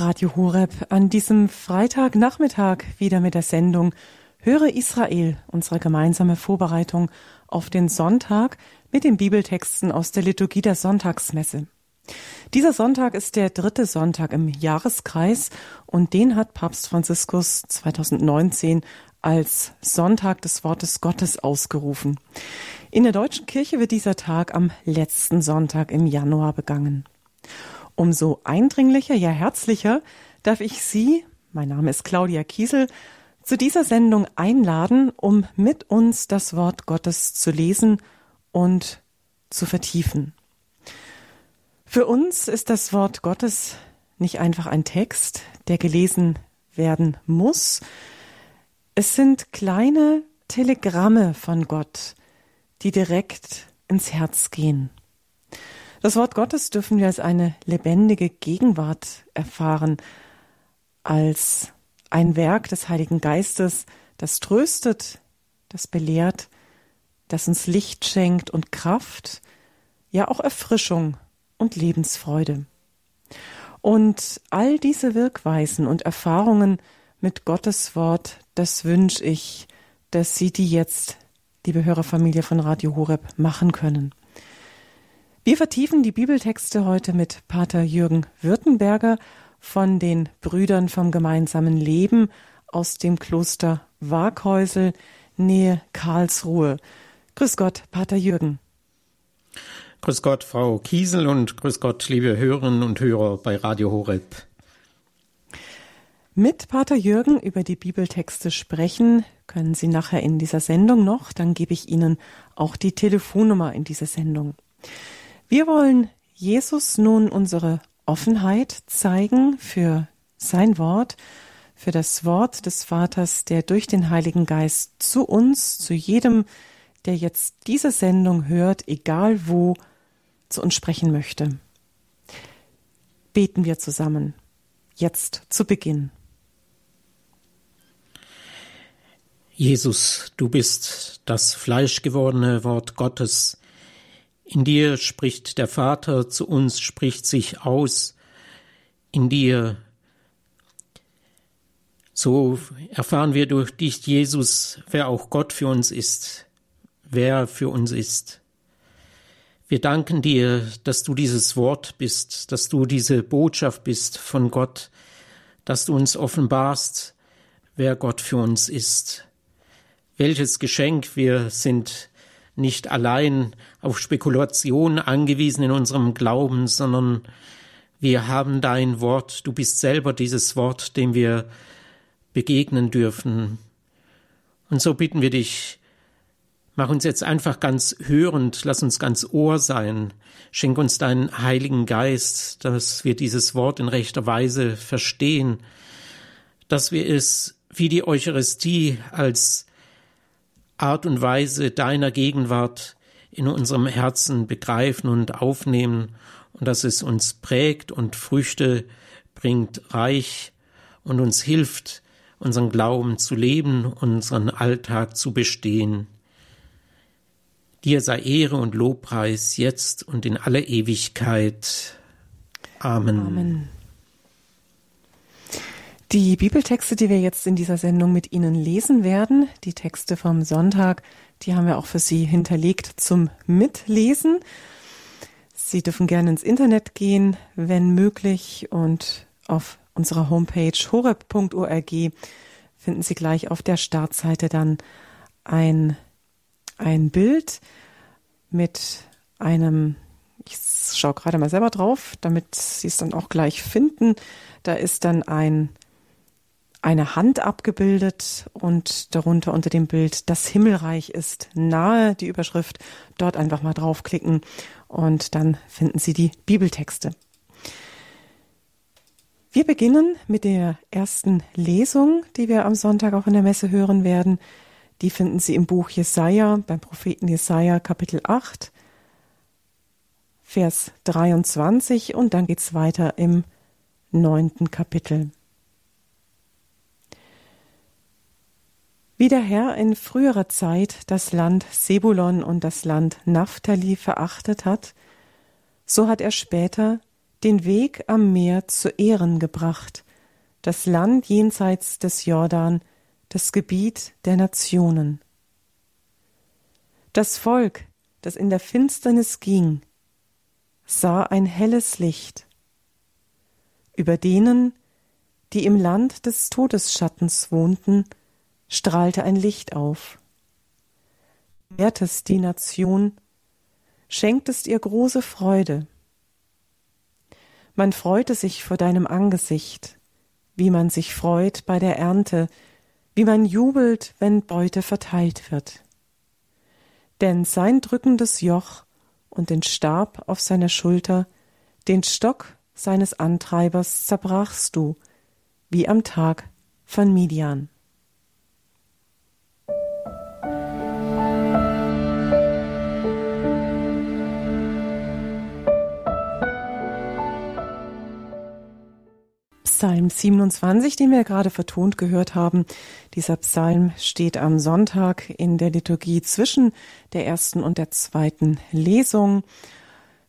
Radio Horeb an diesem Freitagnachmittag wieder mit der Sendung Höre Israel, unsere gemeinsame Vorbereitung auf den Sonntag mit den Bibeltexten aus der Liturgie der Sonntagsmesse. Dieser Sonntag ist der dritte Sonntag im Jahreskreis und den hat Papst Franziskus 2019 als Sonntag des Wortes Gottes ausgerufen. In der deutschen Kirche wird dieser Tag am letzten Sonntag im Januar begangen. Umso eindringlicher, ja herzlicher darf ich Sie, mein Name ist Claudia Kiesel, zu dieser Sendung einladen, um mit uns das Wort Gottes zu lesen und zu vertiefen. Für uns ist das Wort Gottes nicht einfach ein Text, der gelesen werden muss. Es sind kleine Telegramme von Gott, die direkt ins Herz gehen. Das Wort Gottes dürfen wir als eine lebendige Gegenwart erfahren, als ein Werk des Heiligen Geistes, das tröstet, das belehrt, das uns Licht schenkt und Kraft, ja auch Erfrischung und Lebensfreude. Und all diese Wirkweisen und Erfahrungen mit Gottes Wort, das wünsche ich, dass Sie die jetzt, liebe Hörerfamilie von Radio Horeb, machen können. Wir vertiefen die Bibeltexte heute mit Pater Jürgen Württemberger von den Brüdern vom gemeinsamen Leben aus dem Kloster Waghäusel, Nähe Karlsruhe. Grüß Gott, Pater Jürgen. Grüß Gott, Frau Kiesel und grüß Gott, liebe Hörerinnen und Hörer bei Radio Horeb. Mit Pater Jürgen über die Bibeltexte sprechen können Sie nachher in dieser Sendung noch. Dann gebe ich Ihnen auch die Telefonnummer in dieser Sendung. Wir wollen Jesus nun unsere Offenheit zeigen für sein Wort, für das Wort des Vaters, der durch den Heiligen Geist zu uns, zu jedem, der jetzt diese Sendung hört, egal wo, zu uns sprechen möchte. Beten wir zusammen, jetzt zu Beginn. Jesus, du bist das fleischgewordene Wort Gottes, in dir spricht der Vater zu uns, spricht sich aus. In dir. So erfahren wir durch dich, Jesus, wer auch Gott für uns ist, wer für uns ist. Wir danken dir, dass du dieses Wort bist, dass du diese Botschaft bist von Gott, dass du uns offenbarst, wer Gott für uns ist. Welches Geschenk wir sind nicht allein auf Spekulation angewiesen in unserem Glauben, sondern wir haben dein Wort, du bist selber dieses Wort, dem wir begegnen dürfen. Und so bitten wir dich, mach uns jetzt einfach ganz hörend, lass uns ganz Ohr sein, schenk uns deinen Heiligen Geist, dass wir dieses Wort in rechter Weise verstehen, dass wir es wie die Eucharistie als Art und Weise deiner Gegenwart in unserem Herzen begreifen und aufnehmen und dass es uns prägt und Früchte bringt reich und uns hilft, unseren Glauben zu leben, unseren Alltag zu bestehen. Dir sei Ehre und Lobpreis jetzt und in aller Ewigkeit. Amen. Amen. Die Bibeltexte, die wir jetzt in dieser Sendung mit Ihnen lesen werden, die Texte vom Sonntag, die haben wir auch für Sie hinterlegt zum Mitlesen. Sie dürfen gerne ins Internet gehen, wenn möglich, und auf unserer Homepage horeb.org finden Sie gleich auf der Startseite dann ein, ein Bild mit einem, ich schaue gerade mal selber drauf, damit Sie es dann auch gleich finden. Da ist dann ein eine Hand abgebildet und darunter unter dem Bild das Himmelreich ist nahe, die Überschrift. Dort einfach mal draufklicken und dann finden Sie die Bibeltexte. Wir beginnen mit der ersten Lesung, die wir am Sonntag auch in der Messe hören werden. Die finden Sie im Buch Jesaja, beim Propheten Jesaja, Kapitel 8, Vers 23 und dann geht's weiter im neunten Kapitel. Wie der Herr in früherer Zeit das Land Sebulon und das Land Naphtali verachtet hat, so hat er später den Weg am Meer zu Ehren gebracht, das Land jenseits des Jordan, das Gebiet der Nationen. Das Volk, das in der Finsternis ging, sah ein helles Licht. Über denen, die im Land des Todesschattens wohnten, strahlte ein Licht auf. Mehrtest die Nation, schenktest ihr große Freude. Man freute sich vor deinem Angesicht, wie man sich freut bei der Ernte, wie man jubelt, wenn Beute verteilt wird. Denn sein drückendes Joch und den Stab auf seiner Schulter, den Stock seines Antreibers zerbrachst du, wie am Tag von Midian. Psalm 27, den wir gerade vertont gehört haben. Dieser Psalm steht am Sonntag in der Liturgie zwischen der ersten und der zweiten Lesung.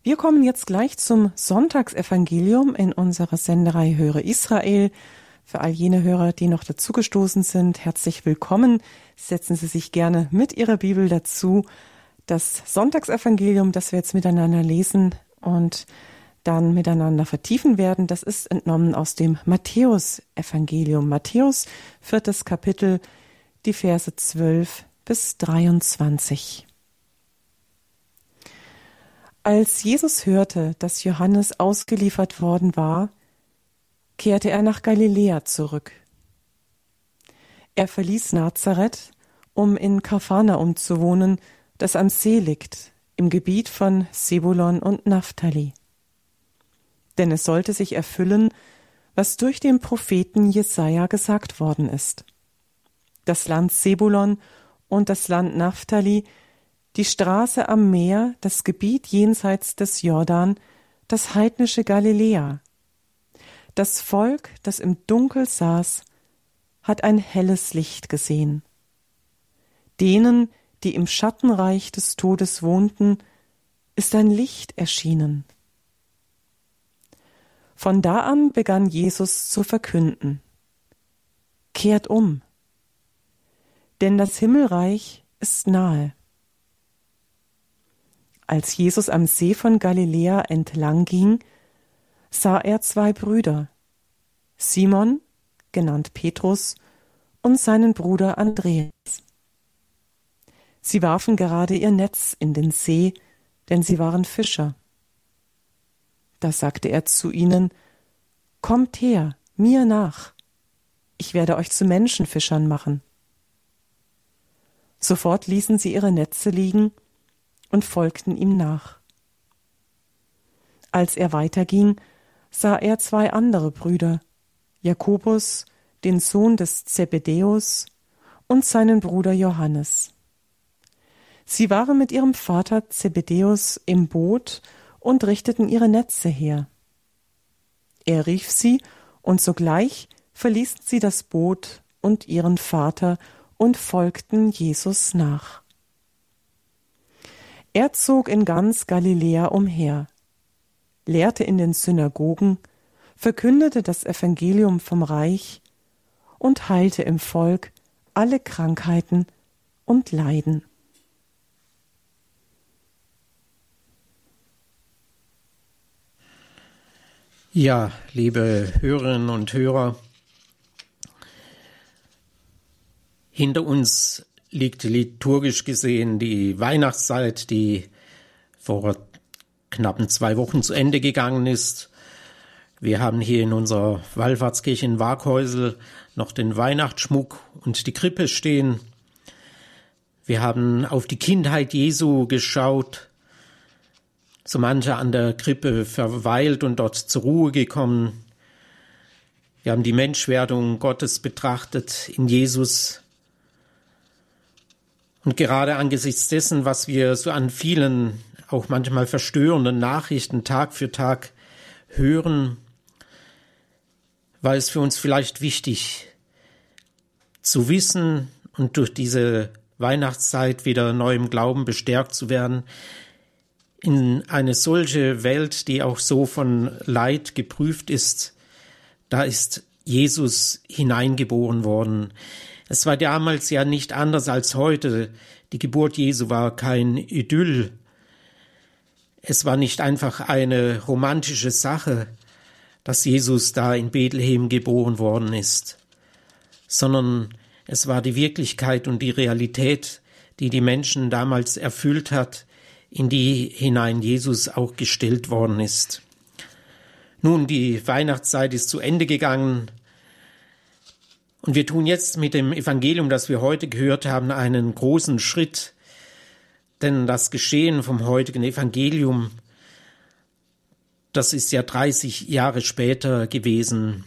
Wir kommen jetzt gleich zum Sonntagsevangelium in unserer Senderei Höre Israel. Für all jene Hörer, die noch dazugestoßen sind, herzlich willkommen. Setzen Sie sich gerne mit Ihrer Bibel dazu. Das Sonntagsevangelium, das wir jetzt miteinander lesen und dann miteinander vertiefen werden, das ist entnommen aus dem Matthäus-Evangelium. Matthäus, viertes Kapitel, die Verse 12 bis 23. Als Jesus hörte, dass Johannes ausgeliefert worden war, kehrte er nach Galiläa zurück. Er verließ Nazareth, um in Kapharnaum zu wohnen, das am See liegt, im Gebiet von Sebulon und Naphtali denn es sollte sich erfüllen, was durch den Propheten Jesaja gesagt worden ist. Das Land Sebulon und das Land Naphtali, die Straße am Meer, das Gebiet jenseits des Jordan, das heidnische Galiläa. Das Volk, das im Dunkel saß, hat ein helles Licht gesehen. Denen, die im Schattenreich des Todes wohnten, ist ein Licht erschienen. Von da an begann Jesus zu verkünden. Kehrt um, denn das Himmelreich ist nahe. Als Jesus am See von Galiläa entlang ging, sah er zwei Brüder, Simon, genannt Petrus, und seinen Bruder Andreas. Sie warfen gerade ihr Netz in den See, denn sie waren Fischer. Da sagte er zu ihnen, Kommt her, mir nach, ich werde euch zu Menschenfischern machen. Sofort ließen sie ihre Netze liegen und folgten ihm nach. Als er weiterging, sah er zwei andere Brüder, Jakobus, den Sohn des Zebedäus, und seinen Bruder Johannes. Sie waren mit ihrem Vater Zebedäus im Boot und richteten ihre Netze her. Er rief sie, und sogleich verließen sie das Boot und ihren Vater und folgten Jesus nach. Er zog in ganz Galiläa umher, lehrte in den Synagogen, verkündete das Evangelium vom Reich und heilte im Volk alle Krankheiten und Leiden. Ja, liebe Hörerinnen und Hörer, hinter uns liegt liturgisch gesehen die Weihnachtszeit, die vor knappen zwei Wochen zu Ende gegangen ist. Wir haben hier in unserer Wallfahrtskirche in Waghäusel noch den Weihnachtsschmuck und die Krippe stehen. Wir haben auf die Kindheit Jesu geschaut, so mancher an der Krippe verweilt und dort zur Ruhe gekommen. Wir haben die Menschwerdung Gottes betrachtet in Jesus. Und gerade angesichts dessen, was wir so an vielen, auch manchmal verstörenden Nachrichten Tag für Tag hören, war es für uns vielleicht wichtig zu wissen und durch diese Weihnachtszeit wieder neu im Glauben bestärkt zu werden, in eine solche Welt, die auch so von Leid geprüft ist, da ist Jesus hineingeboren worden. Es war damals ja nicht anders als heute. Die Geburt Jesu war kein Idyll. Es war nicht einfach eine romantische Sache, dass Jesus da in Bethlehem geboren worden ist, sondern es war die Wirklichkeit und die Realität, die die Menschen damals erfüllt hat, in die hinein Jesus auch gestellt worden ist. Nun, die Weihnachtszeit ist zu Ende gegangen. Und wir tun jetzt mit dem Evangelium, das wir heute gehört haben, einen großen Schritt. Denn das Geschehen vom heutigen Evangelium, das ist ja 30 Jahre später gewesen.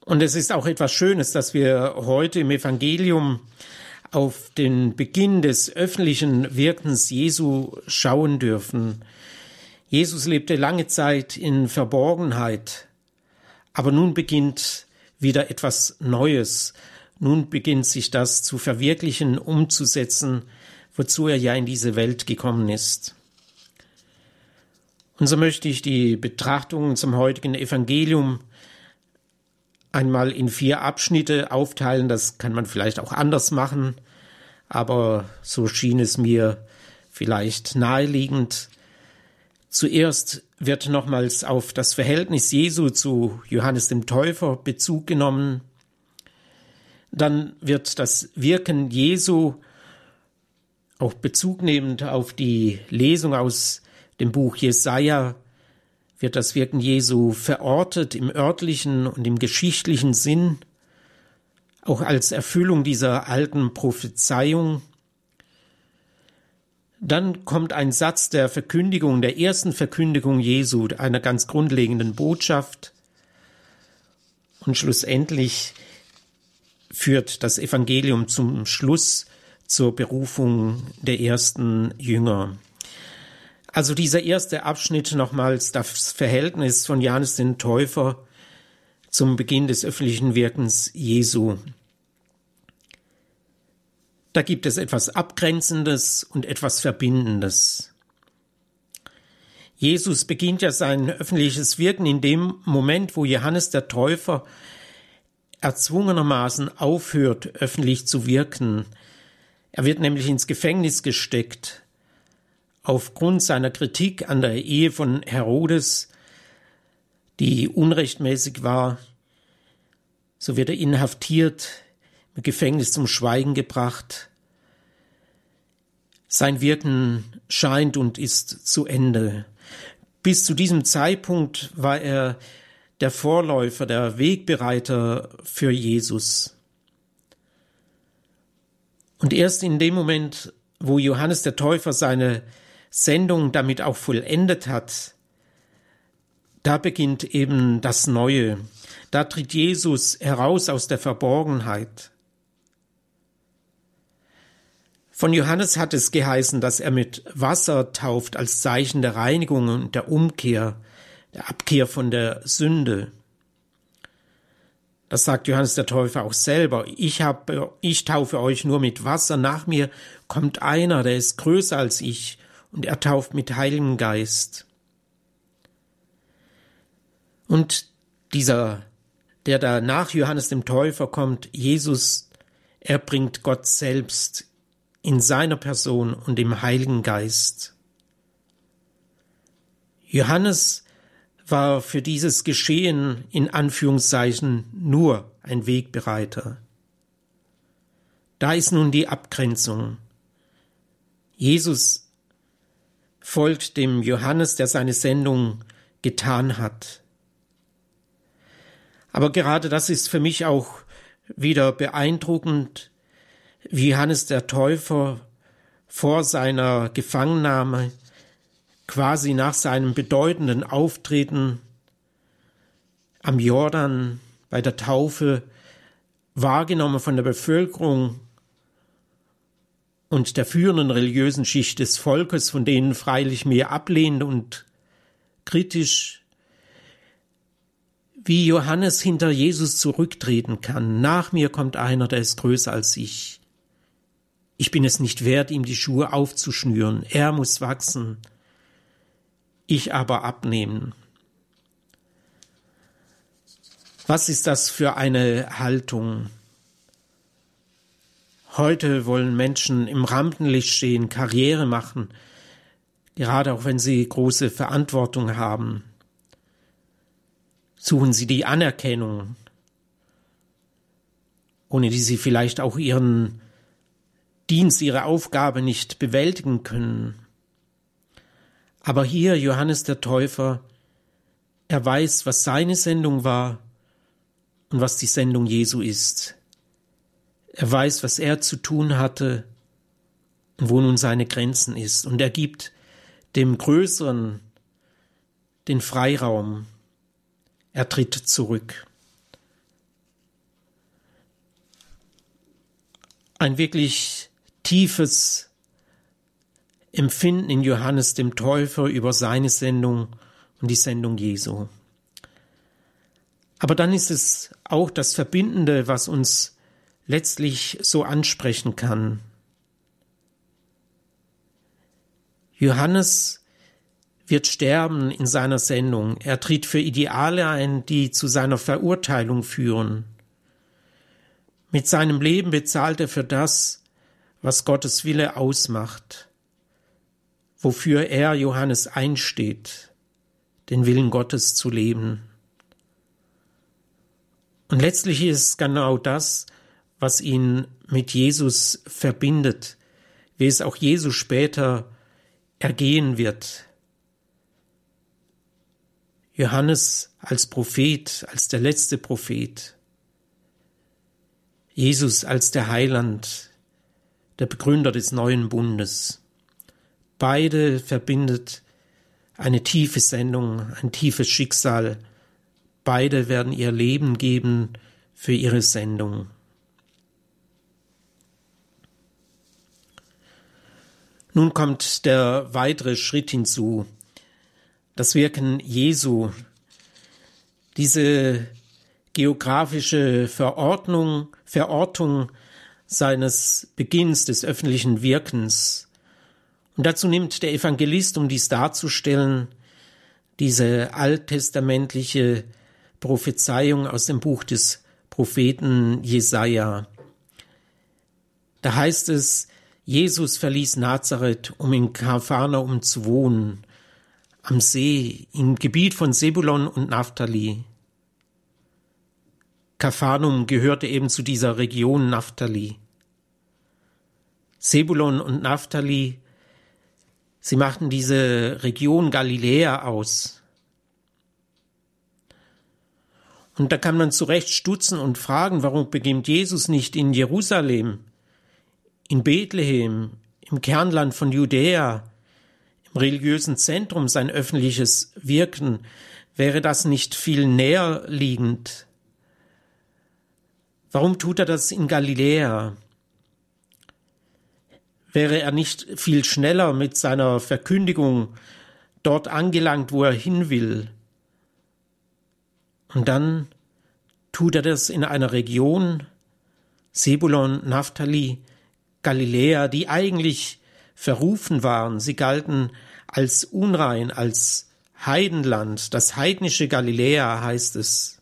Und es ist auch etwas Schönes, dass wir heute im Evangelium auf den Beginn des öffentlichen Wirkens Jesu schauen dürfen. Jesus lebte lange Zeit in Verborgenheit, aber nun beginnt wieder etwas Neues. Nun beginnt sich das zu verwirklichen, umzusetzen, wozu er ja in diese Welt gekommen ist. Und so möchte ich die Betrachtungen zum heutigen Evangelium einmal in vier Abschnitte aufteilen. Das kann man vielleicht auch anders machen, aber so schien es mir vielleicht naheliegend. Zuerst wird nochmals auf das Verhältnis Jesu zu Johannes dem Täufer Bezug genommen. Dann wird das Wirken Jesu auch Bezug nehmend auf die Lesung aus dem Buch Jesaja wird das Wirken Jesu verortet im örtlichen und im geschichtlichen Sinn, auch als Erfüllung dieser alten Prophezeiung. Dann kommt ein Satz der Verkündigung, der ersten Verkündigung Jesu, einer ganz grundlegenden Botschaft. Und schlussendlich führt das Evangelium zum Schluss zur Berufung der ersten Jünger. Also dieser erste Abschnitt nochmals das Verhältnis von Johannes den Täufer zum Beginn des öffentlichen Wirkens Jesu. Da gibt es etwas Abgrenzendes und etwas Verbindendes. Jesus beginnt ja sein öffentliches Wirken in dem Moment, wo Johannes der Täufer erzwungenermaßen aufhört, öffentlich zu wirken. Er wird nämlich ins Gefängnis gesteckt aufgrund seiner Kritik an der Ehe von Herodes, die unrechtmäßig war, so wird er inhaftiert, im Gefängnis zum Schweigen gebracht. Sein Wirken scheint und ist zu Ende. Bis zu diesem Zeitpunkt war er der Vorläufer, der Wegbereiter für Jesus. Und erst in dem Moment, wo Johannes der Täufer seine Sendung damit auch vollendet hat, da beginnt eben das Neue. Da tritt Jesus heraus aus der Verborgenheit. Von Johannes hat es geheißen, dass er mit Wasser tauft als Zeichen der Reinigung und der Umkehr, der Abkehr von der Sünde. Das sagt Johannes der Täufer auch selber. Ich, hab, ich taufe euch nur mit Wasser. Nach mir kommt einer, der ist größer als ich und er tauft mit Heiligem Geist. Und dieser, der da nach Johannes dem Täufer kommt, Jesus, er bringt Gott selbst in seiner Person und im Heiligen Geist. Johannes war für dieses Geschehen in Anführungszeichen nur ein Wegbereiter. Da ist nun die Abgrenzung. Jesus folgt dem Johannes, der seine Sendung getan hat. Aber gerade das ist für mich auch wieder beeindruckend, wie Johannes der Täufer vor seiner Gefangennahme, quasi nach seinem bedeutenden Auftreten am Jordan bei der Taufe, wahrgenommen von der Bevölkerung und der führenden religiösen Schicht des Volkes, von denen freilich mehr ablehnend und kritisch, wie Johannes hinter Jesus zurücktreten kann. Nach mir kommt einer, der ist größer als ich. Ich bin es nicht wert, ihm die Schuhe aufzuschnüren. Er muss wachsen, ich aber abnehmen. Was ist das für eine Haltung? Heute wollen Menschen im Rampenlicht stehen, Karriere machen, gerade auch wenn sie große Verantwortung haben. Suchen sie die Anerkennung, ohne die sie vielleicht auch ihren Dienst, ihre Aufgabe nicht bewältigen können. Aber hier Johannes der Täufer, er weiß, was seine Sendung war und was die Sendung Jesu ist. Er weiß, was er zu tun hatte und wo nun seine Grenzen ist. Und er gibt dem Größeren den Freiraum. Er tritt zurück. Ein wirklich tiefes Empfinden in Johannes dem Täufer über seine Sendung und die Sendung Jesu. Aber dann ist es auch das Verbindende, was uns letztlich so ansprechen kann. Johannes wird sterben in seiner Sendung. Er tritt für Ideale ein, die zu seiner Verurteilung führen. Mit seinem Leben bezahlt er für das, was Gottes Wille ausmacht wofür er Johannes einsteht, den Willen Gottes zu leben. Und letztlich ist genau das, was ihn mit Jesus verbindet, wie es auch Jesus später ergehen wird. Johannes als Prophet, als der letzte Prophet, Jesus als der Heiland, der Begründer des neuen Bundes. Beide verbindet eine tiefe Sendung, ein tiefes Schicksal. Beide werden ihr Leben geben für ihre Sendung. Nun kommt der weitere Schritt hinzu, das Wirken Jesu, diese geografische Verordnung, Verortung seines Beginns des öffentlichen Wirkens, und dazu nimmt der Evangelist, um dies darzustellen, diese alttestamentliche Prophezeiung aus dem Buch des Propheten Jesaja. Da heißt es, Jesus verließ Nazareth, um in Kapharnaum zu wohnen, am See, im Gebiet von Sebulon und Naphtali. Kapharnaum gehörte eben zu dieser Region Naphtali. Sebulon und Naphtali Sie machten diese Region Galiläa aus. Und da kann man zu Recht stutzen und fragen, warum beginnt Jesus nicht in Jerusalem, in Bethlehem, im Kernland von Judäa, im religiösen Zentrum sein öffentliches Wirken? Wäre das nicht viel näher liegend? Warum tut er das in Galiläa? wäre er nicht viel schneller mit seiner Verkündigung dort angelangt, wo er hin will. Und dann tut er das in einer Region, Sebulon, Naphtali, Galiläa, die eigentlich verrufen waren. Sie galten als unrein, als Heidenland. Das heidnische Galiläa heißt es.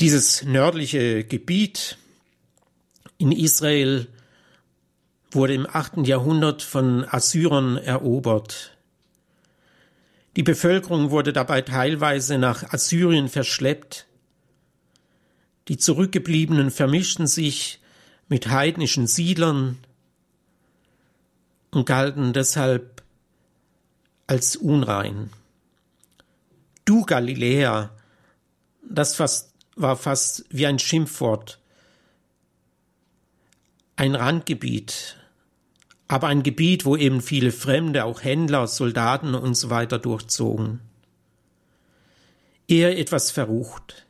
Dieses nördliche Gebiet in Israel wurde im achten Jahrhundert von Assyrern erobert. Die Bevölkerung wurde dabei teilweise nach Assyrien verschleppt. Die Zurückgebliebenen vermischten sich mit heidnischen Siedlern und galten deshalb als unrein. Du Galiläa, das fast, war fast wie ein Schimpfwort ein Randgebiet, aber ein Gebiet, wo eben viele Fremde, auch Händler, Soldaten und so weiter durchzogen. Eher etwas verrucht.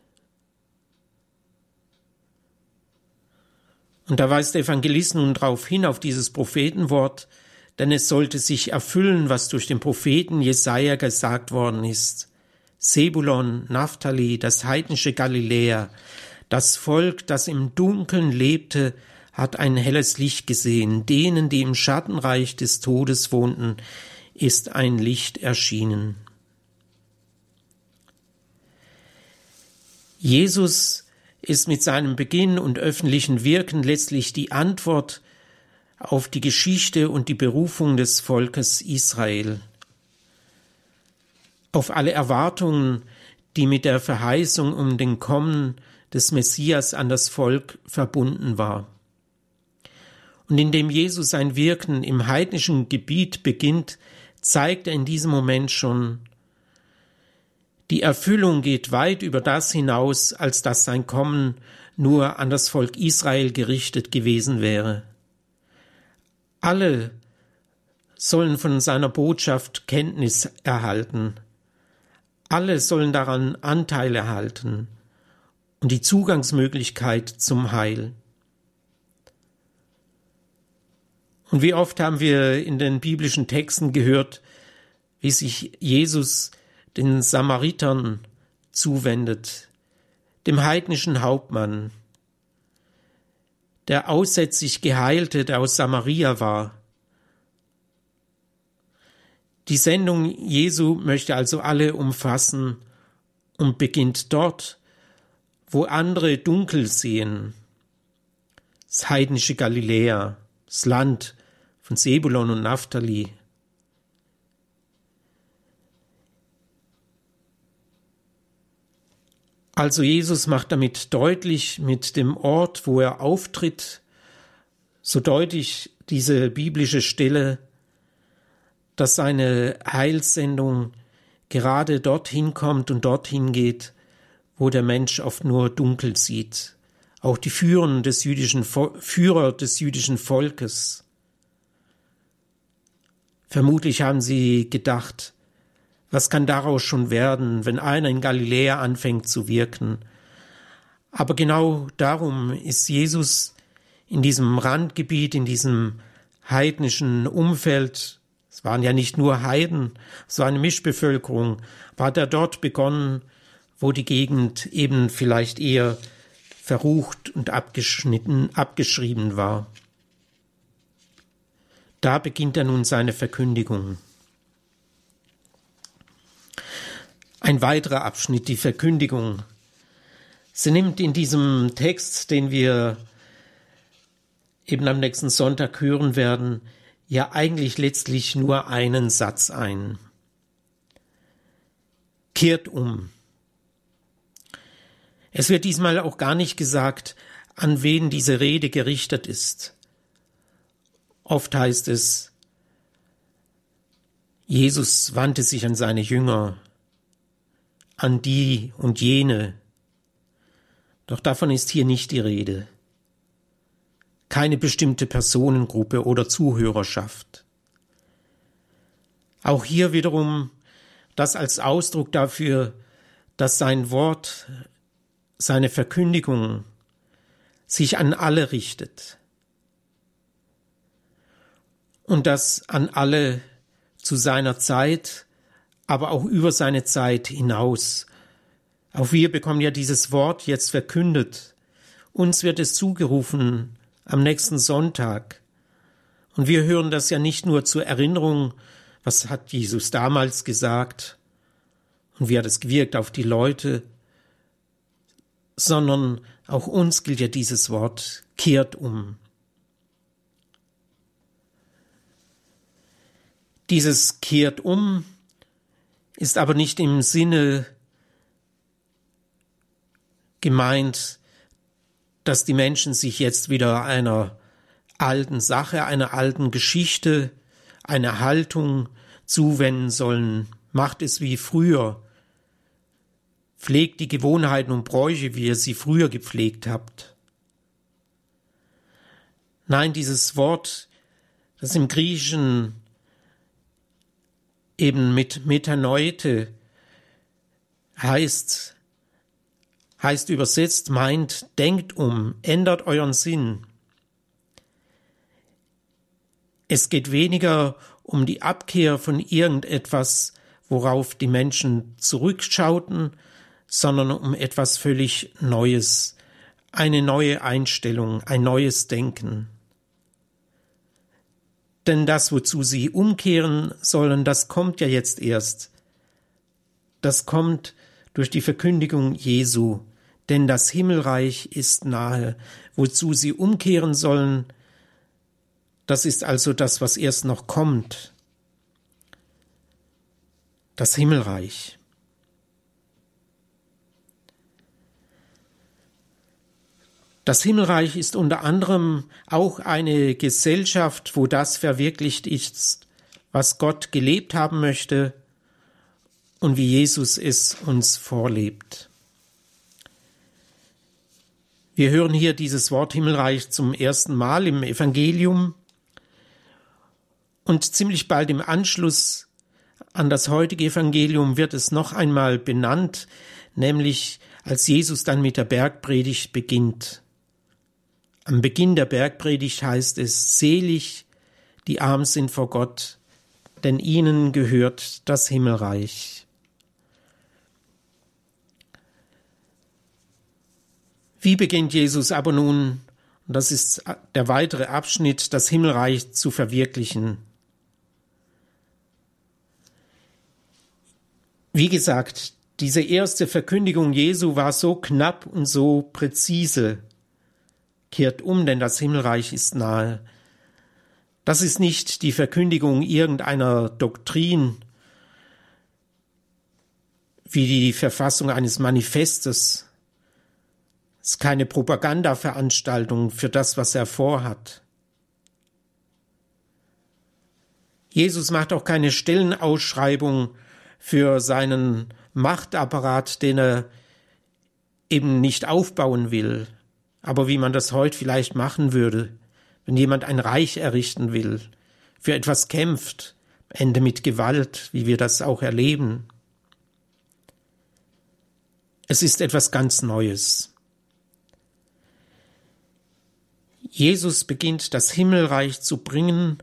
Und da weist der Evangelist nun darauf hin, auf dieses Prophetenwort, denn es sollte sich erfüllen, was durch den Propheten Jesaja gesagt worden ist. Sebulon, Naphtali, das heidnische Galiläa, das Volk, das im Dunkeln lebte, hat ein helles Licht gesehen. Denen, die im Schattenreich des Todes wohnten, ist ein Licht erschienen. Jesus ist mit seinem Beginn und öffentlichen Wirken letztlich die Antwort auf die Geschichte und die Berufung des Volkes Israel, auf alle Erwartungen, die mit der Verheißung um den Kommen des Messias an das Volk verbunden war. Und indem Jesus sein Wirken im heidnischen Gebiet beginnt, zeigt er in diesem Moment schon, die Erfüllung geht weit über das hinaus, als dass sein Kommen nur an das Volk Israel gerichtet gewesen wäre. Alle sollen von seiner Botschaft Kenntnis erhalten. Alle sollen daran Anteil erhalten und die Zugangsmöglichkeit zum Heil. Und wie oft haben wir in den biblischen Texten gehört, wie sich Jesus den Samaritern zuwendet, dem heidnischen Hauptmann, der aussätzlich Geheilte, der aus Samaria war. Die Sendung Jesu möchte also alle umfassen und beginnt dort, wo andere dunkel sehen. Das heidnische Galiläa, das Land von Sebulon und Naphtali, Also Jesus macht damit deutlich mit dem Ort, wo er auftritt, so deutlich diese biblische Stelle, dass seine Heilssendung gerade dorthin kommt und dorthin geht, wo der Mensch oft nur dunkel sieht. Auch die Führer des jüdischen, Führer des jüdischen Volkes. Vermutlich haben sie gedacht, was kann daraus schon werden, wenn einer in Galiläa anfängt zu wirken? Aber genau darum ist Jesus in diesem Randgebiet, in diesem heidnischen Umfeld, es waren ja nicht nur Heiden, es war eine Mischbevölkerung, war er dort begonnen, wo die Gegend eben vielleicht eher verrucht und abgeschnitten, abgeschrieben war. Da beginnt er nun seine Verkündigung. Ein weiterer Abschnitt, die Verkündigung. Sie nimmt in diesem Text, den wir eben am nächsten Sonntag hören werden, ja eigentlich letztlich nur einen Satz ein. Kehrt um. Es wird diesmal auch gar nicht gesagt, an wen diese Rede gerichtet ist. Oft heißt es, Jesus wandte sich an seine Jünger, an die und jene. Doch davon ist hier nicht die Rede. Keine bestimmte Personengruppe oder Zuhörerschaft. Auch hier wiederum das als Ausdruck dafür, dass sein Wort, seine Verkündigung sich an alle richtet und das an alle zu seiner Zeit aber auch über seine Zeit hinaus. Auch wir bekommen ja dieses Wort jetzt verkündet. Uns wird es zugerufen am nächsten Sonntag. Und wir hören das ja nicht nur zur Erinnerung, was hat Jesus damals gesagt und wie hat es gewirkt auf die Leute, sondern auch uns gilt ja dieses Wort, kehrt um. Dieses kehrt um ist aber nicht im Sinne gemeint, dass die Menschen sich jetzt wieder einer alten Sache, einer alten Geschichte, einer Haltung zuwenden sollen. Macht es wie früher. Pflegt die Gewohnheiten und Bräuche, wie ihr sie früher gepflegt habt. Nein, dieses Wort, das im Griechischen eben mit Metanoite heißt, heißt übersetzt, meint, denkt um, ändert euren Sinn. Es geht weniger um die Abkehr von irgendetwas, worauf die Menschen zurückschauten, sondern um etwas völlig Neues, eine neue Einstellung, ein neues Denken. Denn das, wozu sie umkehren sollen, das kommt ja jetzt erst. Das kommt durch die Verkündigung Jesu, denn das Himmelreich ist nahe. Wozu sie umkehren sollen, das ist also das, was erst noch kommt. Das Himmelreich. Das Himmelreich ist unter anderem auch eine Gesellschaft, wo das verwirklicht ist, was Gott gelebt haben möchte und wie Jesus es uns vorlebt. Wir hören hier dieses Wort Himmelreich zum ersten Mal im Evangelium und ziemlich bald im Anschluss an das heutige Evangelium wird es noch einmal benannt, nämlich als Jesus dann mit der Bergpredigt beginnt. Am Beginn der Bergpredigt heißt es, selig, die arm sind vor Gott, denn ihnen gehört das Himmelreich. Wie beginnt Jesus aber nun, und das ist der weitere Abschnitt, das Himmelreich zu verwirklichen? Wie gesagt, diese erste Verkündigung Jesu war so knapp und so präzise. Kehrt um, denn das Himmelreich ist nahe. Das ist nicht die Verkündigung irgendeiner Doktrin, wie die Verfassung eines Manifestes. Es ist keine Propagandaveranstaltung für das, was er vorhat. Jesus macht auch keine Stellenausschreibung für seinen Machtapparat, den er eben nicht aufbauen will, aber wie man das heute vielleicht machen würde, wenn jemand ein Reich errichten will, für etwas kämpft, Ende mit Gewalt, wie wir das auch erleben. Es ist etwas ganz Neues. Jesus beginnt das Himmelreich zu bringen,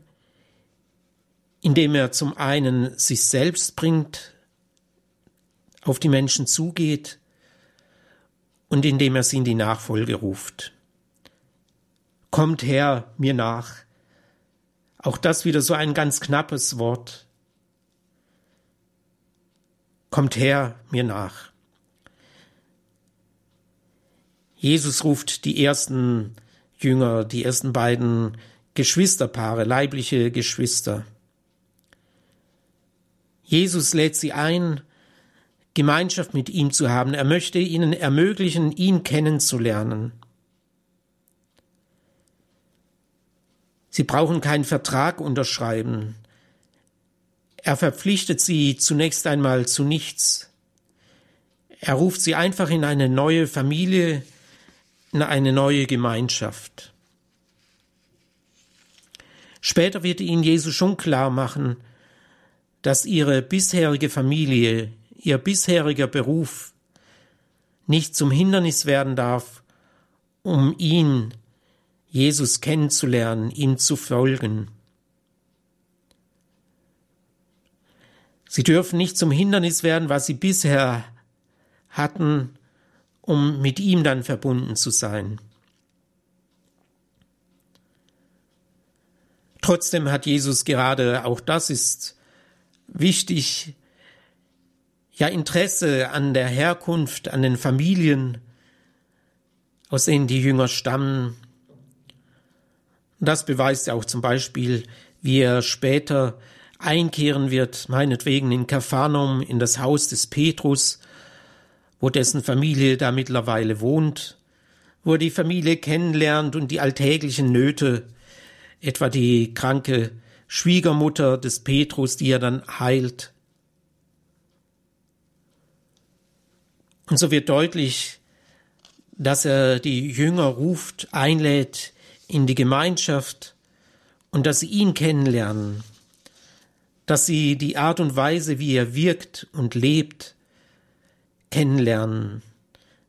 indem er zum einen sich selbst bringt, auf die Menschen zugeht, und indem er sie in die Nachfolge ruft. Kommt her mir nach. Auch das wieder so ein ganz knappes Wort. Kommt her mir nach. Jesus ruft die ersten Jünger, die ersten beiden Geschwisterpaare, leibliche Geschwister. Jesus lädt sie ein, Gemeinschaft mit ihm zu haben. Er möchte ihnen ermöglichen, ihn kennenzulernen. Sie brauchen keinen Vertrag unterschreiben. Er verpflichtet sie zunächst einmal zu nichts. Er ruft sie einfach in eine neue Familie, in eine neue Gemeinschaft. Später wird ihnen Jesus schon klar machen, dass ihre bisherige Familie, ihr bisheriger Beruf nicht zum Hindernis werden darf, um ihn, Jesus kennenzulernen, ihm zu folgen. Sie dürfen nicht zum Hindernis werden, was sie bisher hatten, um mit ihm dann verbunden zu sein. Trotzdem hat Jesus gerade, auch das ist wichtig, ja Interesse an der Herkunft, an den Familien, aus denen die Jünger stammen. Das beweist ja auch zum Beispiel, wie er später einkehren wird, meinetwegen in Kapharnaum, in das Haus des Petrus, wo dessen Familie da mittlerweile wohnt, wo er die Familie kennenlernt und die alltäglichen Nöte, etwa die kranke Schwiegermutter des Petrus, die er dann heilt, Und so wird deutlich, dass er die Jünger ruft, einlädt in die Gemeinschaft und dass sie ihn kennenlernen, dass sie die Art und Weise, wie er wirkt und lebt, kennenlernen,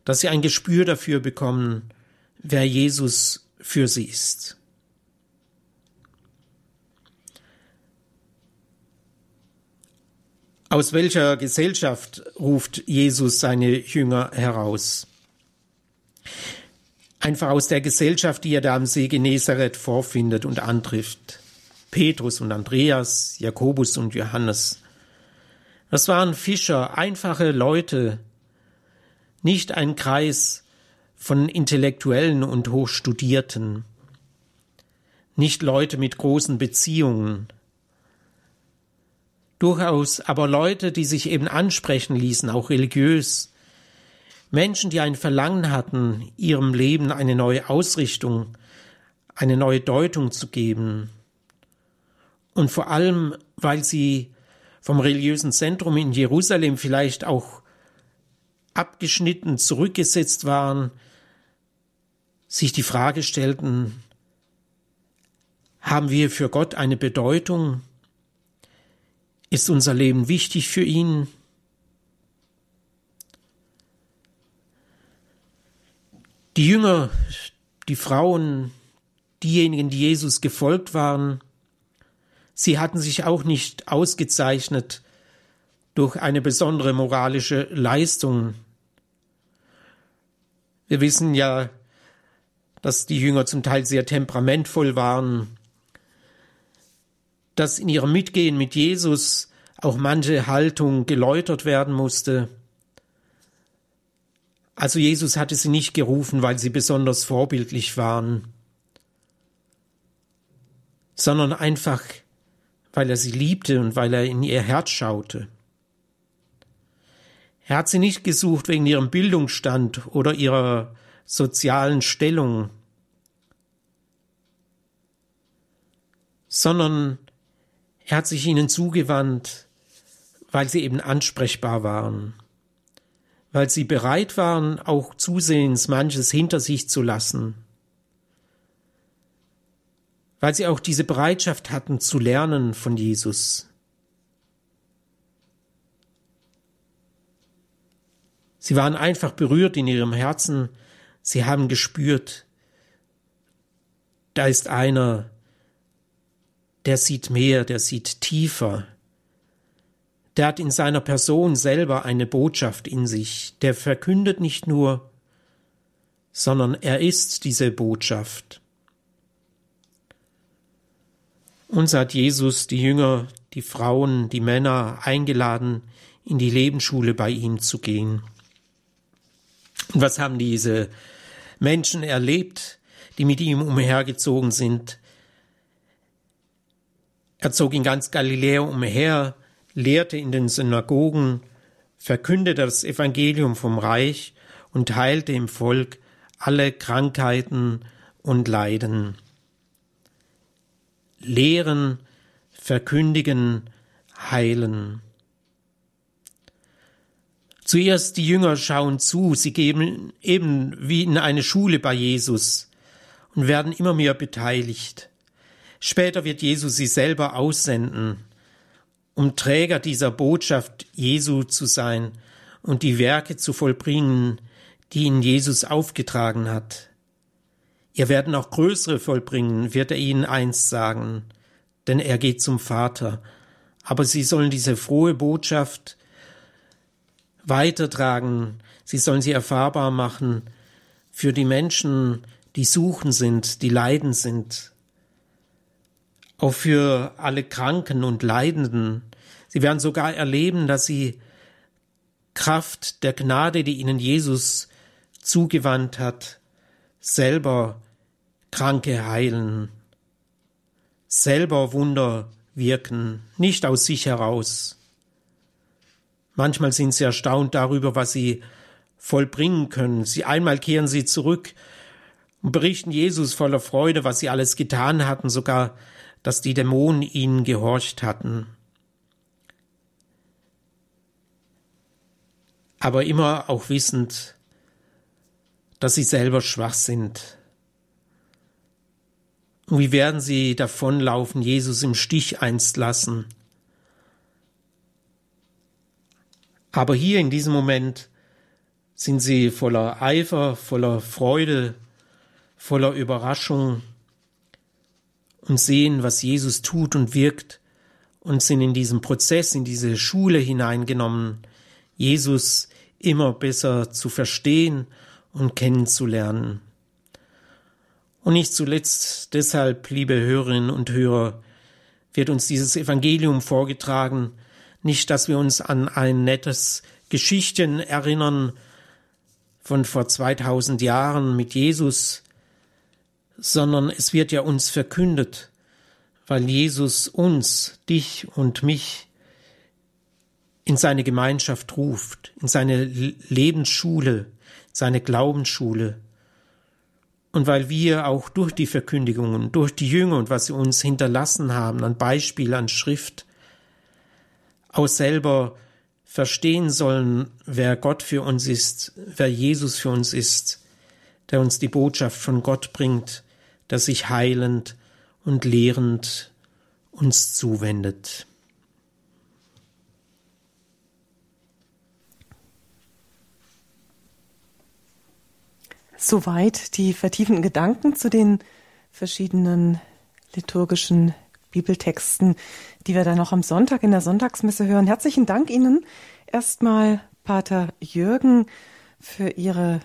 dass sie ein Gespür dafür bekommen, wer Jesus für sie ist. Aus welcher Gesellschaft ruft Jesus seine Jünger heraus? einfach aus der Gesellschaft, die er da am See Genezareth vorfindet und antrifft. Petrus und Andreas, Jakobus und Johannes. Das waren Fischer, einfache Leute, nicht ein Kreis von Intellektuellen und Hochstudierten, nicht Leute mit großen Beziehungen, durchaus aber Leute, die sich eben ansprechen ließen, auch religiös, Menschen, die ein Verlangen hatten, ihrem Leben eine neue Ausrichtung, eine neue Deutung zu geben. Und vor allem, weil sie vom religiösen Zentrum in Jerusalem vielleicht auch abgeschnitten zurückgesetzt waren, sich die Frage stellten, haben wir für Gott eine Bedeutung? Ist unser Leben wichtig für ihn? Die Jünger, die Frauen, diejenigen, die Jesus gefolgt waren, sie hatten sich auch nicht ausgezeichnet durch eine besondere moralische Leistung. Wir wissen ja, dass die Jünger zum Teil sehr temperamentvoll waren, dass in ihrem Mitgehen mit Jesus auch manche Haltung geläutert werden musste. Also Jesus hatte sie nicht gerufen, weil sie besonders vorbildlich waren, sondern einfach, weil er sie liebte und weil er in ihr Herz schaute. Er hat sie nicht gesucht wegen ihrem Bildungsstand oder ihrer sozialen Stellung, sondern er hat sich ihnen zugewandt, weil sie eben ansprechbar waren. Weil sie bereit waren, auch zusehends manches hinter sich zu lassen, weil sie auch diese Bereitschaft hatten zu lernen von Jesus. Sie waren einfach berührt in ihrem Herzen, sie haben gespürt, da ist einer, der sieht mehr, der sieht tiefer, der hat in seiner Person selber eine Botschaft in sich, der verkündet nicht nur, sondern er ist diese Botschaft. Uns hat Jesus die Jünger, die Frauen, die Männer eingeladen, in die Lebensschule bei ihm zu gehen. Und was haben diese Menschen erlebt, die mit ihm umhergezogen sind? Er zog in ganz Galiläa umher, lehrte in den Synagogen, verkündete das Evangelium vom Reich und heilte im Volk alle Krankheiten und Leiden. Lehren, verkündigen, heilen. Zuerst die Jünger schauen zu, sie geben eben wie in eine Schule bei Jesus und werden immer mehr beteiligt. Später wird Jesus sie selber aussenden um Träger dieser Botschaft Jesu zu sein und die Werke zu vollbringen, die ihn Jesus aufgetragen hat. Ihr werden auch größere vollbringen, wird er ihnen einst sagen, denn er geht zum Vater. Aber sie sollen diese frohe Botschaft weitertragen, sie sollen sie erfahrbar machen für die Menschen, die suchen sind, die leiden sind, auch für alle Kranken und Leidenden. Sie werden sogar erleben, dass sie Kraft der Gnade, die ihnen Jesus zugewandt hat, selber Kranke heilen, selber Wunder wirken, nicht aus sich heraus. Manchmal sind sie erstaunt darüber, was sie vollbringen können. Sie einmal kehren sie zurück und berichten Jesus voller Freude, was sie alles getan hatten, sogar dass die Dämonen ihnen gehorcht hatten. Aber immer auch wissend, dass sie selber schwach sind. Und wie werden sie davonlaufen, Jesus im Stich einst lassen? Aber hier in diesem Moment sind sie voller Eifer, voller Freude, voller Überraschung und sehen, was Jesus tut und wirkt und sind in diesem Prozess, in diese Schule hineingenommen, Jesus immer besser zu verstehen und kennenzulernen. Und nicht zuletzt deshalb, liebe Hörerinnen und Hörer, wird uns dieses Evangelium vorgetragen, nicht, dass wir uns an ein nettes Geschichten erinnern von vor 2000 Jahren mit Jesus, sondern es wird ja uns verkündet, weil Jesus uns, dich und mich in seine Gemeinschaft ruft, in seine Lebensschule, seine Glaubensschule. Und weil wir auch durch die Verkündigungen, durch die Jünger und was sie uns hinterlassen haben, an Beispiel, an Schrift, auch selber verstehen sollen, wer Gott für uns ist, wer Jesus für uns ist, der uns die Botschaft von Gott bringt, der sich heilend und lehrend uns zuwendet. Soweit die vertiefenden Gedanken zu den verschiedenen liturgischen Bibeltexten, die wir dann noch am Sonntag in der Sonntagsmesse hören. Herzlichen Dank Ihnen erstmal, Pater Jürgen, für Ihre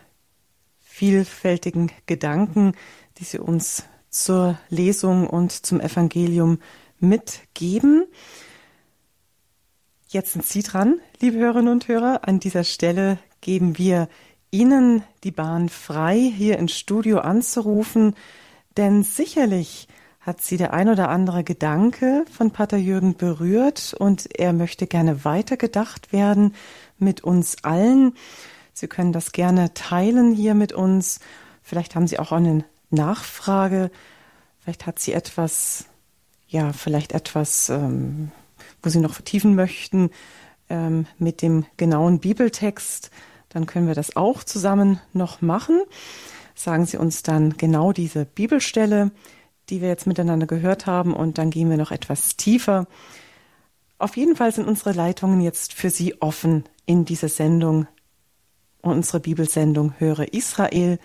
vielfältigen Gedanken, die Sie uns zur Lesung und zum Evangelium mitgeben. Jetzt sind Sie dran, liebe Hörerinnen und Hörer. An dieser Stelle geben wir Ihnen die Bahn frei, hier ins Studio anzurufen, denn sicherlich hat Sie der ein oder andere Gedanke von Pater Jürgen berührt und er möchte gerne weitergedacht werden mit uns allen. Sie können das gerne teilen hier mit uns. Vielleicht haben Sie auch eine Nachfrage. Vielleicht hat Sie etwas, ja, vielleicht etwas, ähm, wo Sie noch vertiefen möchten ähm, mit dem genauen Bibeltext dann können wir das auch zusammen noch machen. Sagen Sie uns dann genau diese Bibelstelle, die wir jetzt miteinander gehört haben, und dann gehen wir noch etwas tiefer. Auf jeden Fall sind unsere Leitungen jetzt für Sie offen in dieser Sendung. Unsere Bibelsendung Höre Israel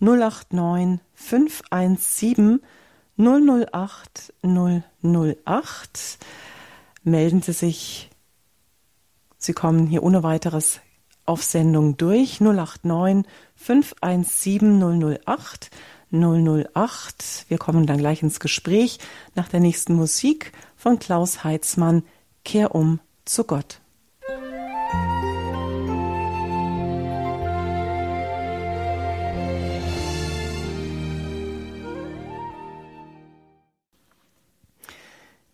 089 517 008 008. Melden Sie sich. Sie kommen hier ohne weiteres auf Sendung durch 089 517 008 008. Wir kommen dann gleich ins Gespräch nach der nächsten Musik von Klaus Heitzmann Kehr um zu Gott.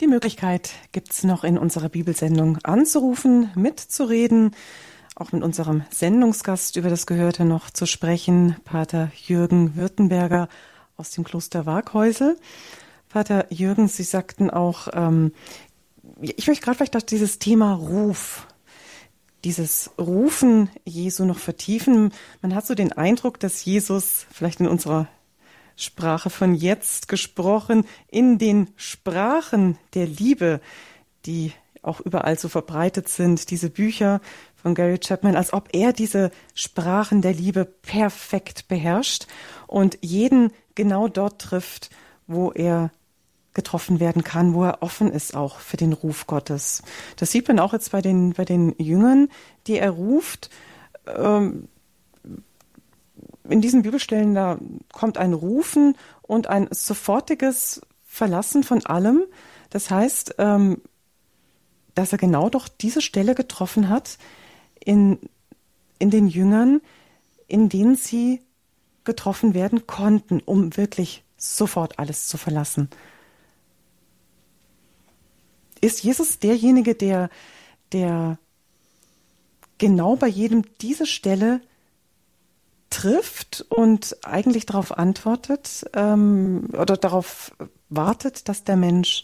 Die Möglichkeit gibt es noch in unserer Bibelsendung anzurufen, mitzureden auch mit unserem Sendungsgast über das Gehörte noch zu sprechen, Pater Jürgen Württemberger aus dem Kloster Waghäusel. Pater Jürgen, Sie sagten auch, ähm, ich möchte gerade vielleicht dieses Thema Ruf, dieses Rufen Jesu noch vertiefen. Man hat so den Eindruck, dass Jesus vielleicht in unserer Sprache von jetzt gesprochen, in den Sprachen der Liebe, die auch überall so verbreitet sind, diese Bücher von Gary Chapman, als ob er diese Sprachen der Liebe perfekt beherrscht und jeden genau dort trifft, wo er getroffen werden kann, wo er offen ist auch für den Ruf Gottes. Das sieht man auch jetzt bei den, bei den Jüngern, die er ruft. Ähm, in diesen Bibelstellen, da kommt ein Rufen und ein sofortiges Verlassen von allem. Das heißt, ähm, dass er genau doch diese Stelle getroffen hat, in, in den Jüngern, in denen sie getroffen werden konnten, um wirklich sofort alles zu verlassen. Ist Jesus derjenige, der, der genau bei jedem diese Stelle trifft und eigentlich darauf antwortet ähm, oder darauf wartet, dass der Mensch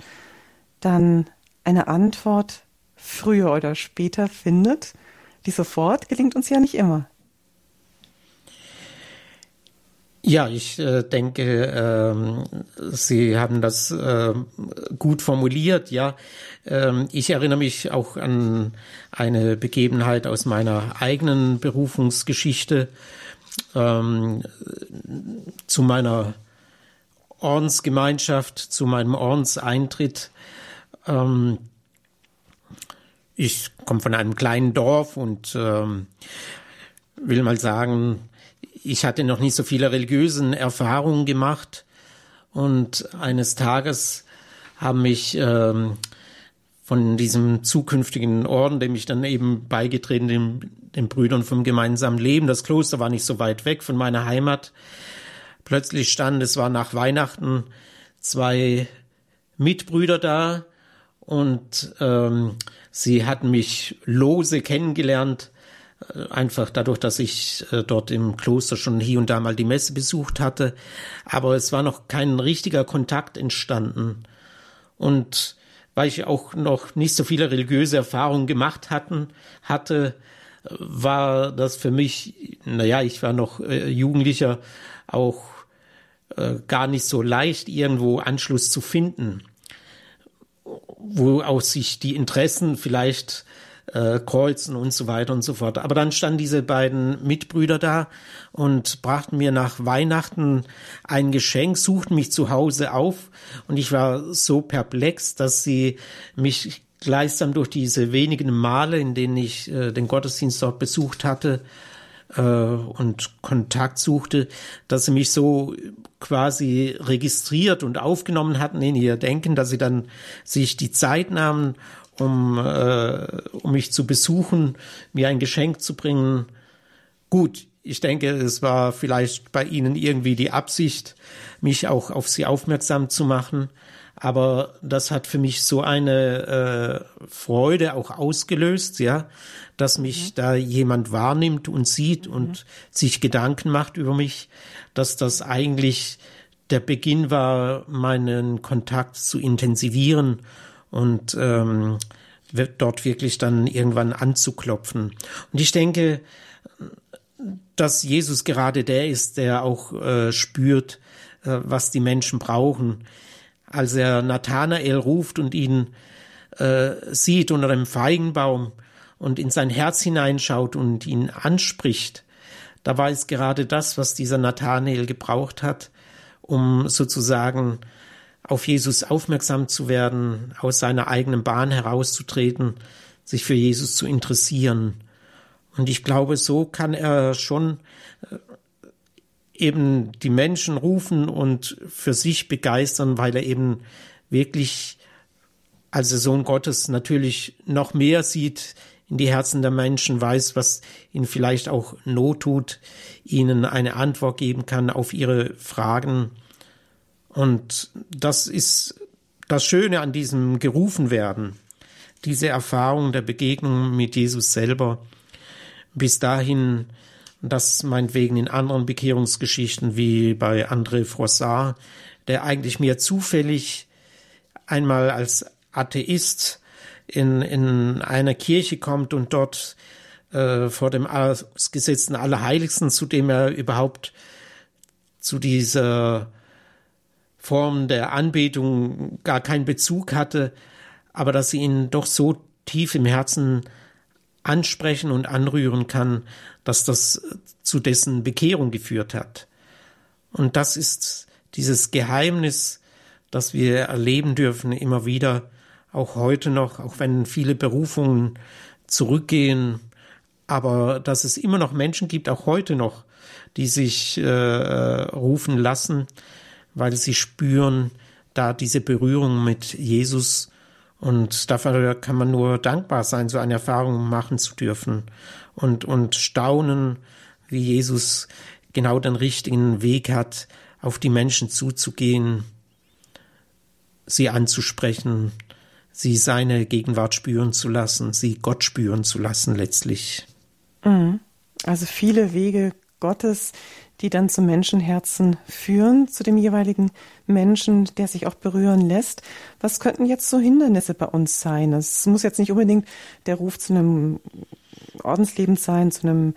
dann eine Antwort früher oder später findet? die sofort gelingt uns ja nicht immer. Ja, ich äh, denke, ähm, Sie haben das äh, gut formuliert. Ja, ähm, ich erinnere mich auch an eine Begebenheit aus meiner eigenen Berufungsgeschichte ähm, zu meiner Ordensgemeinschaft, zu meinem Ordenseintritt. Ähm, ich komme von einem kleinen Dorf und ähm, will mal sagen, ich hatte noch nicht so viele religiösen Erfahrungen gemacht. Und eines Tages haben mich ähm, von diesem zukünftigen Orden, dem ich dann eben beigetreten, den Brüdern vom gemeinsamen Leben. Das Kloster war nicht so weit weg von meiner Heimat. Plötzlich stand, es war nach Weihnachten, zwei Mitbrüder da und ähm, sie hatten mich lose kennengelernt, äh, einfach dadurch, dass ich äh, dort im Kloster schon hier und da mal die Messe besucht hatte. Aber es war noch kein richtiger Kontakt entstanden. Und weil ich auch noch nicht so viele religiöse Erfahrungen gemacht hatten, hatte, war das für mich, naja, ich war noch äh, Jugendlicher, auch äh, gar nicht so leicht, irgendwo Anschluss zu finden, wo auch sich die Interessen vielleicht äh, kreuzen und so weiter und so fort. Aber dann standen diese beiden Mitbrüder da und brachten mir nach Weihnachten ein Geschenk, suchten mich zu Hause auf und ich war so perplex, dass sie mich gleichsam durch diese wenigen Male, in denen ich äh, den Gottesdienst dort besucht hatte, äh, und Kontakt suchte, dass sie mich so quasi registriert und aufgenommen hatten in ihr Denken, dass sie dann sich die Zeit nahmen um, äh, um mich zu besuchen, mir ein Geschenk zu bringen. Gut, ich denke, es war vielleicht bei Ihnen irgendwie die Absicht, mich auch auf Sie aufmerksam zu machen. Aber das hat für mich so eine äh, Freude auch ausgelöst, ja, dass mich mhm. da jemand wahrnimmt und sieht mhm. und sich Gedanken macht über mich, dass das eigentlich der Beginn war, meinen Kontakt zu intensivieren und ähm, dort wirklich dann irgendwann anzuklopfen. Und ich denke, dass Jesus gerade der ist, der auch äh, spürt, äh, was die Menschen brauchen. Als er Nathanael ruft und ihn äh, sieht unter dem Feigenbaum und in sein Herz hineinschaut und ihn anspricht, da war es gerade das, was dieser Nathanael gebraucht hat, um sozusagen auf Jesus aufmerksam zu werden, aus seiner eigenen Bahn herauszutreten, sich für Jesus zu interessieren. Und ich glaube, so kann er schon äh, eben die Menschen rufen und für sich begeistern, weil er eben wirklich als der Sohn Gottes natürlich noch mehr sieht in die Herzen der Menschen, weiß, was ihnen vielleicht auch Not tut, ihnen eine Antwort geben kann auf ihre Fragen. Und das ist das Schöne an diesem gerufen werden, diese Erfahrung der Begegnung mit Jesus selber. Bis dahin, das meinetwegen in anderen Bekehrungsgeschichten wie bei André Froissart, der eigentlich mehr zufällig einmal als Atheist in, in einer Kirche kommt und dort äh, vor dem ausgesetzten Allerheiligsten, zu dem er überhaupt zu dieser Form der Anbetung gar keinen Bezug hatte, aber dass sie ihn doch so tief im Herzen ansprechen und anrühren kann, dass das zu dessen Bekehrung geführt hat. Und das ist dieses Geheimnis, das wir erleben dürfen immer wieder, auch heute noch, auch wenn viele Berufungen zurückgehen, aber dass es immer noch Menschen gibt, auch heute noch, die sich äh, rufen lassen, weil sie spüren da diese Berührung mit Jesus und dafür kann man nur dankbar sein, so eine Erfahrung machen zu dürfen und, und staunen, wie Jesus genau den richtigen Weg hat, auf die Menschen zuzugehen, sie anzusprechen, sie seine Gegenwart spüren zu lassen, sie Gott spüren zu lassen letztlich. Mhm. Also viele Wege Gottes, die dann zum Menschenherzen führen, zu dem jeweiligen Menschen, der sich auch berühren lässt. Was könnten jetzt so Hindernisse bei uns sein? Es muss jetzt nicht unbedingt der Ruf zu einem Ordensleben sein, zu einem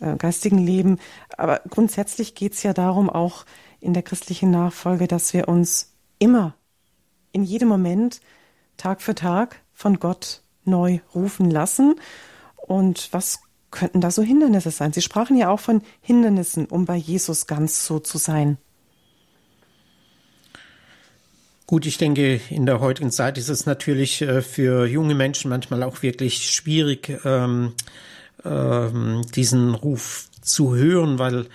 äh, geistigen Leben, aber grundsätzlich geht es ja darum, auch in der christlichen Nachfolge, dass wir uns immer, in jedem Moment, Tag für Tag von Gott neu rufen lassen. Und was könnten da so Hindernisse sein? Sie sprachen ja auch von Hindernissen, um bei Jesus ganz so zu sein. Gut, ich denke, in der heutigen Zeit ist es natürlich äh, für junge Menschen manchmal auch wirklich schwierig, ähm, ähm, diesen Ruf zu hören, weil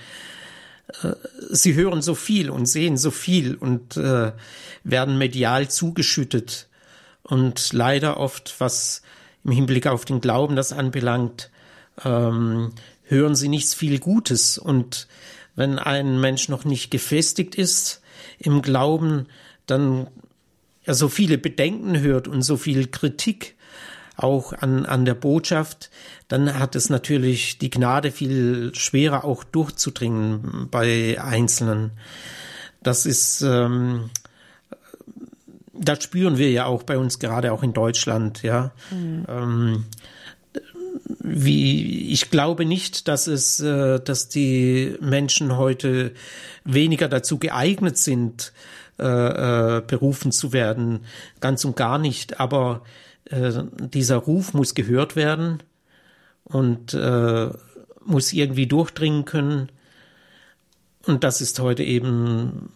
äh, sie hören so viel und sehen so viel und äh, werden medial zugeschüttet und leider oft, was im Hinblick auf den Glauben das anbelangt, ähm, hören sie nichts viel Gutes und wenn ein Mensch noch nicht gefestigt ist im Glauben, dann er so viele Bedenken hört und so viel Kritik auch an, an der Botschaft, dann hat es natürlich die Gnade viel schwerer auch durchzudringen bei Einzelnen. Das ist, ähm, das spüren wir ja auch bei uns gerade auch in Deutschland, ja. Mhm. Ähm, wie ich glaube nicht, dass es, äh, dass die Menschen heute weniger dazu geeignet sind, äh, äh, berufen zu werden, ganz und gar nicht. Aber äh, dieser Ruf muss gehört werden und äh, muss irgendwie durchdringen können. Und das ist heute eben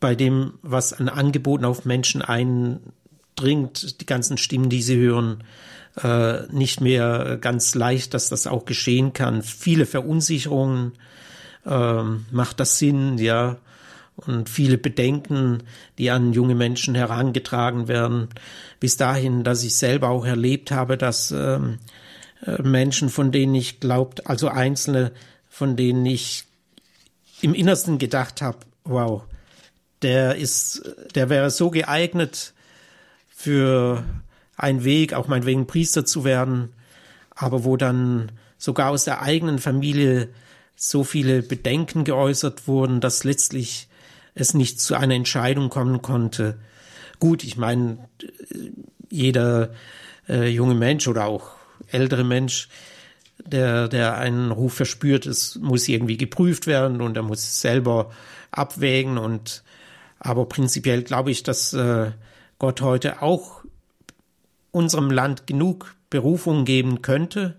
bei dem, was an Angeboten auf Menschen eindringt, die ganzen Stimmen, die sie hören, äh, nicht mehr ganz leicht, dass das auch geschehen kann. Viele Verunsicherungen, äh, macht das Sinn, ja, und viele Bedenken, die an junge Menschen herangetragen werden, bis dahin, dass ich selber auch erlebt habe, dass ähm, äh, Menschen, von denen ich glaubt, also Einzelne, von denen ich im Innersten gedacht habe, wow, der ist, der wäre so geeignet für einen Weg, auch meinetwegen Priester zu werden, aber wo dann sogar aus der eigenen Familie so viele Bedenken geäußert wurden, dass letztlich es nicht zu einer Entscheidung kommen konnte. Gut, ich meine, jeder äh, junge Mensch oder auch ältere Mensch, der, der einen Ruf verspürt, es muss irgendwie geprüft werden und er muss selber abwägen und aber prinzipiell glaube ich, dass äh, Gott heute auch unserem Land genug Berufung geben könnte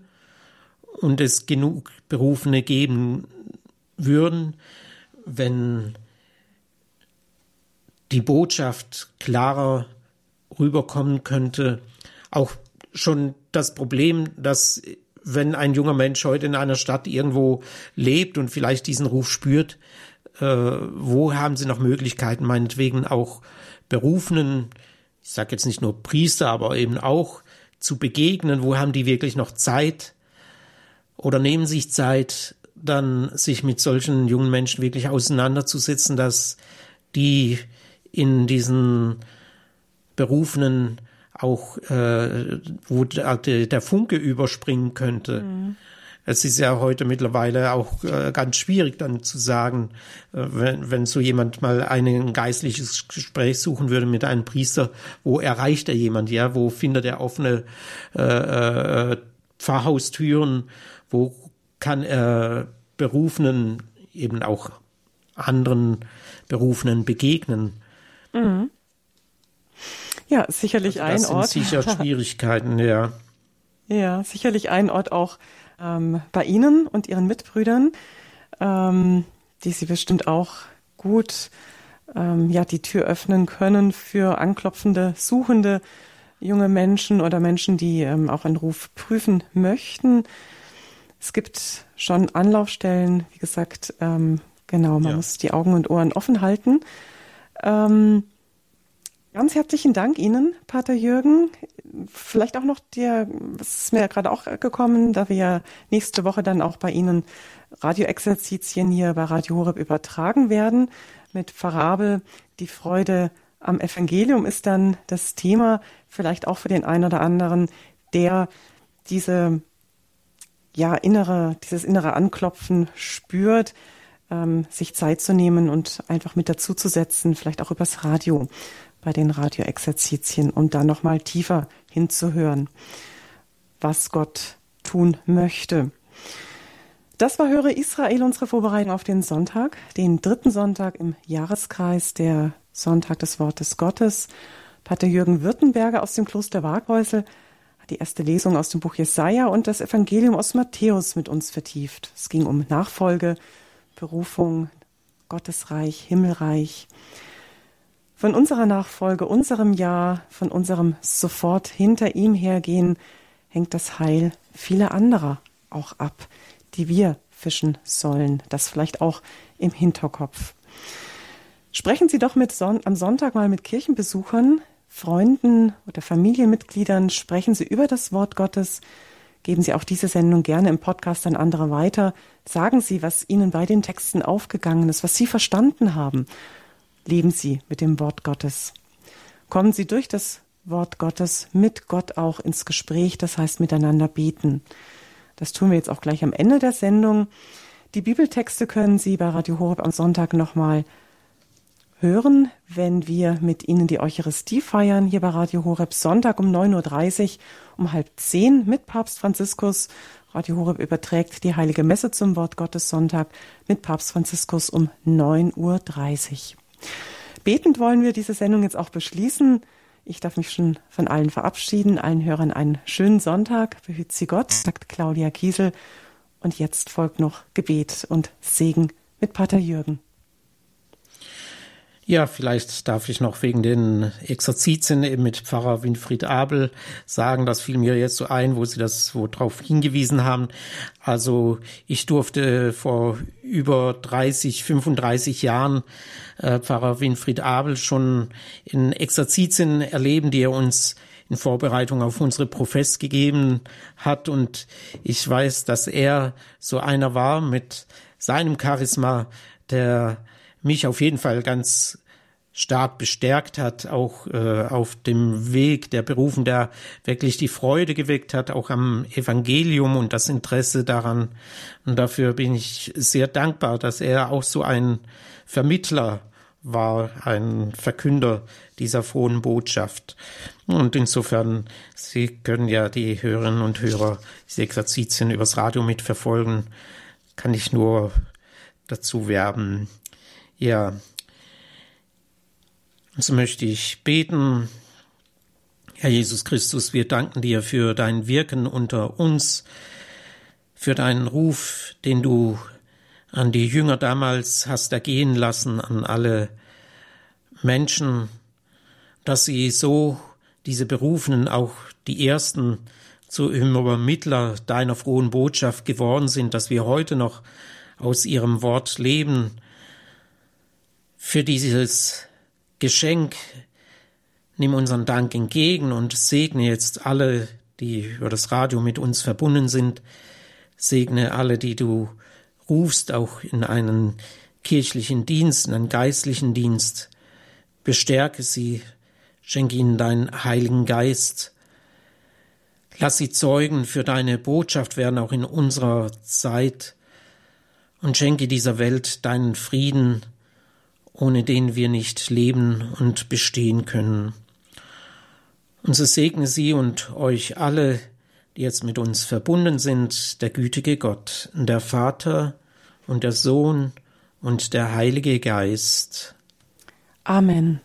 und es genug Berufene geben würden, wenn die Botschaft klarer rüberkommen könnte. Auch schon das Problem, dass wenn ein junger Mensch heute in einer Stadt irgendwo lebt und vielleicht diesen Ruf spürt, äh, wo haben sie noch Möglichkeiten, meinetwegen auch berufenen, ich sage jetzt nicht nur Priester, aber eben auch zu begegnen, wo haben die wirklich noch Zeit oder nehmen sich Zeit, dann sich mit solchen jungen Menschen wirklich auseinanderzusetzen, dass die in diesen Berufenen auch, äh, wo der, Funke überspringen könnte. Mhm. Es ist ja heute mittlerweile auch äh, ganz schwierig dann zu sagen, äh, wenn, wenn so jemand mal ein geistliches Gespräch suchen würde mit einem Priester, wo erreicht er jemand, ja, wo findet er offene äh, äh, Pfarrhaustüren, wo kann er Berufenen, eben auch anderen Berufenen begegnen. Mhm. Ja, sicherlich also ein Ort. Das sind sicher Schwierigkeiten, ja. Ja, sicherlich ein Ort auch ähm, bei Ihnen und Ihren Mitbrüdern, ähm, die Sie bestimmt auch gut ähm, ja die Tür öffnen können für anklopfende, suchende junge Menschen oder Menschen, die ähm, auch einen Ruf prüfen möchten. Es gibt schon Anlaufstellen, wie gesagt, ähm, genau, man ja. muss die Augen und Ohren offen halten. Ähm, ganz herzlichen Dank Ihnen, Pater Jürgen. Vielleicht auch noch dir, was ist mir ja gerade auch gekommen, da wir ja nächste Woche dann auch bei Ihnen Radioexerzitien hier bei Radio Horeb übertragen werden. Mit Pfarrer Die Freude am Evangelium ist dann das Thema, vielleicht auch für den einen oder anderen, der diese ja innere, dieses innere Anklopfen spürt, ähm, sich Zeit zu nehmen und einfach mit dazuzusetzen, vielleicht auch übers Radio bei den Radioexerzitien und dann nochmal tiefer hinzuhören, was Gott tun möchte. Das war Höre Israel, unsere Vorbereitung auf den Sonntag, den dritten Sonntag im Jahreskreis, der Sonntag des Wortes Gottes. Pater Jürgen Württemberger aus dem Kloster Waghäusel hat die erste Lesung aus dem Buch Jesaja und das Evangelium aus Matthäus mit uns vertieft. Es ging um Nachfolge, Berufung, Gottesreich, Himmelreich. Von unserer Nachfolge, unserem Ja, von unserem sofort hinter ihm hergehen, hängt das Heil vieler anderer auch ab, die wir fischen sollen. Das vielleicht auch im Hinterkopf. Sprechen Sie doch Son am Sonntag mal mit Kirchenbesuchern, Freunden oder Familienmitgliedern. Sprechen Sie über das Wort Gottes. Geben Sie auch diese Sendung gerne im Podcast an andere weiter. Sagen Sie, was Ihnen bei den Texten aufgegangen ist, was Sie verstanden haben. Leben Sie mit dem Wort Gottes. Kommen Sie durch das Wort Gottes mit Gott auch ins Gespräch, das heißt miteinander beten. Das tun wir jetzt auch gleich am Ende der Sendung. Die Bibeltexte können Sie bei Radio Horeb am Sonntag nochmal hören, wenn wir mit Ihnen die Eucharistie feiern, hier bei Radio Horeb Sonntag um 9.30 Uhr, um halb zehn mit Papst Franziskus. Radio Horeb überträgt die Heilige Messe zum Wort Gottes Sonntag mit Papst Franziskus um 9.30 Uhr. Betend wollen wir diese Sendung jetzt auch beschließen. Ich darf mich schon von allen verabschieden, allen Hörern einen schönen Sonntag. Behüt Sie Gott, sagt Claudia Kiesel. Und jetzt folgt noch Gebet und Segen mit Pater Jürgen. Ja, vielleicht darf ich noch wegen den Exerzitien eben mit Pfarrer Winfried Abel sagen, das fiel mir jetzt so ein, wo Sie das wo drauf hingewiesen haben. Also ich durfte vor über 30, 35 Jahren äh, Pfarrer Winfried Abel schon in Exerzitien erleben, die er uns in Vorbereitung auf unsere Profess gegeben hat. Und ich weiß, dass er so einer war mit seinem Charisma, der mich auf jeden Fall ganz stark bestärkt hat, auch äh, auf dem Weg der Berufen, der wirklich die Freude geweckt hat, auch am Evangelium und das Interesse daran. Und dafür bin ich sehr dankbar, dass er auch so ein Vermittler war, ein Verkünder dieser frohen Botschaft. Und insofern, Sie können ja die Hörerinnen und Hörer diese Exerzitien übers Radio mitverfolgen, kann ich nur dazu werben. Ja. Und so möchte ich beten. Herr Jesus Christus, wir danken dir für dein Wirken unter uns, für deinen Ruf, den du an die Jünger damals hast ergehen lassen, an alle Menschen, dass sie so, diese Berufenen, auch die Ersten zu Übermittler deiner frohen Botschaft geworden sind, dass wir heute noch aus ihrem Wort leben, für dieses Geschenk. Nimm unseren Dank entgegen und segne jetzt alle, die über das Radio mit uns verbunden sind. Segne alle, die du rufst, auch in einen kirchlichen Dienst, in einen geistlichen Dienst. Bestärke sie, schenke ihnen deinen Heiligen Geist. Lass sie Zeugen für deine Botschaft werden, auch in unserer Zeit, und schenke dieser Welt deinen Frieden, ohne den wir nicht leben und bestehen können. Und so segne sie und euch alle, die jetzt mit uns verbunden sind, der gütige Gott, der Vater und der Sohn und der Heilige Geist. Amen.